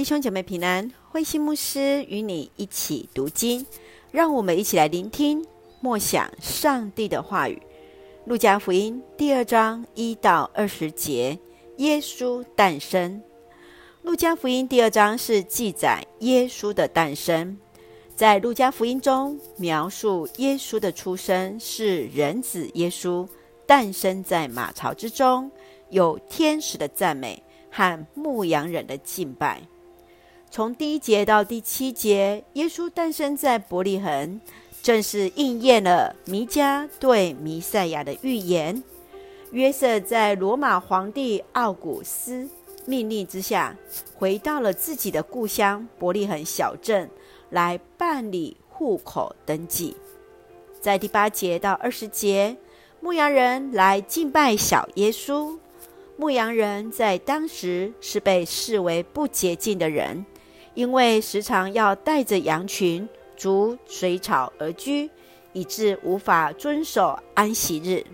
弟兄姐妹平安，慧心牧师与你一起读经，让我们一起来聆听默想上帝的话语。路加福音第二章一到二十节，耶稣诞生。路加福音第二章是记载耶稣的诞生，在路加福音中描述耶稣的出生是人子耶稣诞生在马槽之中，有天使的赞美和牧羊人的敬拜。从第一节到第七节，耶稣诞生在伯利恒，正是应验了弥迦对弥赛亚的预言。约瑟在罗马皇帝奥古斯命令之下，回到了自己的故乡伯利恒小镇来办理户口登记。在第八节到二十节，牧羊人来敬拜小耶稣。牧羊人在当时是被视为不洁净的人。因为时常要带着羊群逐水草而居，以致无法遵守安息日。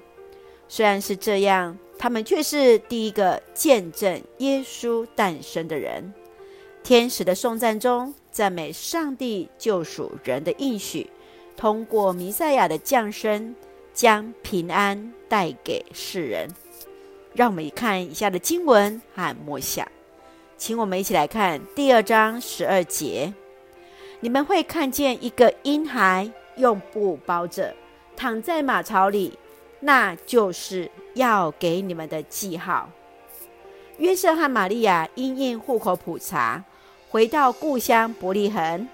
虽然是这样，他们却是第一个见证耶稣诞生的人。天使的颂赞中赞美上帝救赎人的应许，通过弥赛亚的降生，将平安带给世人。让我们看以下的经文和默想。请我们一起来看第二章十二节。你们会看见一个婴孩用布包着，躺在马槽里，那就是要给你们的记号。约瑟和玛利亚因应户口普查，回到故乡伯利恒。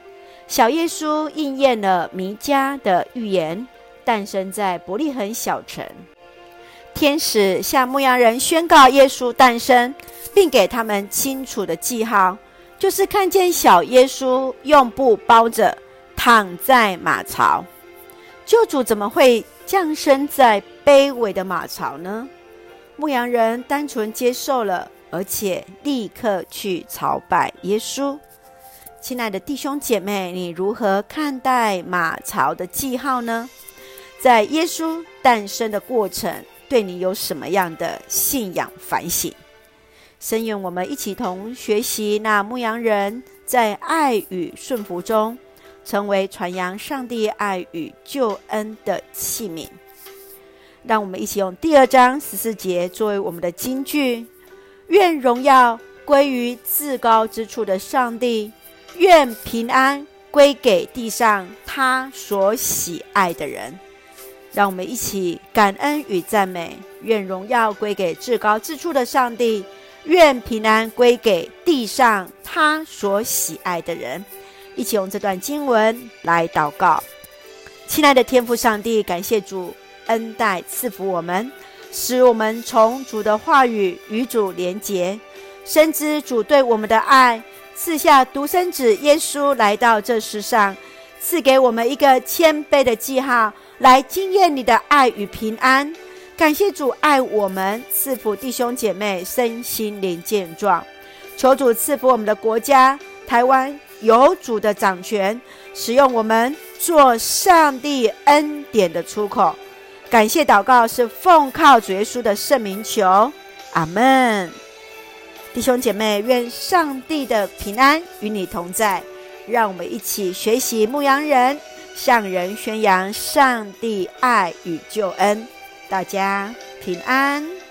小耶稣应验了弥迦的预言，诞生在伯利恒小城。天使向牧羊人宣告耶稣诞生。并给他们清楚的记号，就是看见小耶稣用布包着躺在马槽。救主怎么会降生在卑微的马槽呢？牧羊人单纯接受了，而且立刻去朝拜耶稣。亲爱的弟兄姐妹，你如何看待马槽的记号呢？在耶稣诞生的过程，对你有什么样的信仰反省？深愿我们一起同学习那牧羊人在爱与顺服中，成为传扬上帝爱与救恩的器皿。让我们一起用第二章十四节作为我们的金句：愿荣耀归于至高之处的上帝，愿平安归给地上他所喜爱的人。让我们一起感恩与赞美，愿荣耀归给至高之处的上帝。愿平安归给地上他所喜爱的人。一起用这段经文来祷告。亲爱的天父上帝，感谢主恩待赐福我们，使我们从主的话语与主连结，深知主对我们的爱，赐下独生子耶稣来到这世上，赐给我们一个谦卑的记号，来经验你的爱与平安。感谢主爱我们，赐福弟兄姐妹身心灵健壮。求主赐福我们的国家台湾，有主的掌权，使用我们做上帝恩典的出口。感谢祷告是奉靠主耶稣的圣名求，阿门。弟兄姐妹，愿上帝的平安与你同在。让我们一起学习牧羊人，向人宣扬上帝爱与救恩。大家平安。